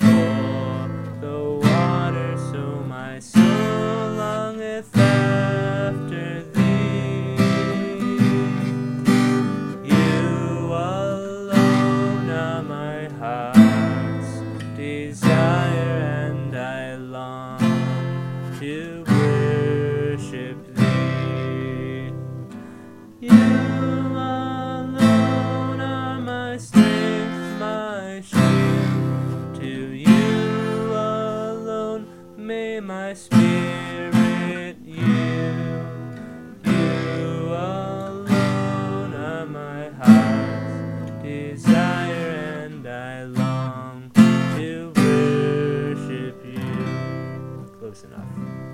and the water, so my soul longeth after thee. You alone are my heart's desire, and I long to worship thee. You alone are my strength, my strength. my spirit You, You alone are my heart's desire, and I long to worship you. Close enough.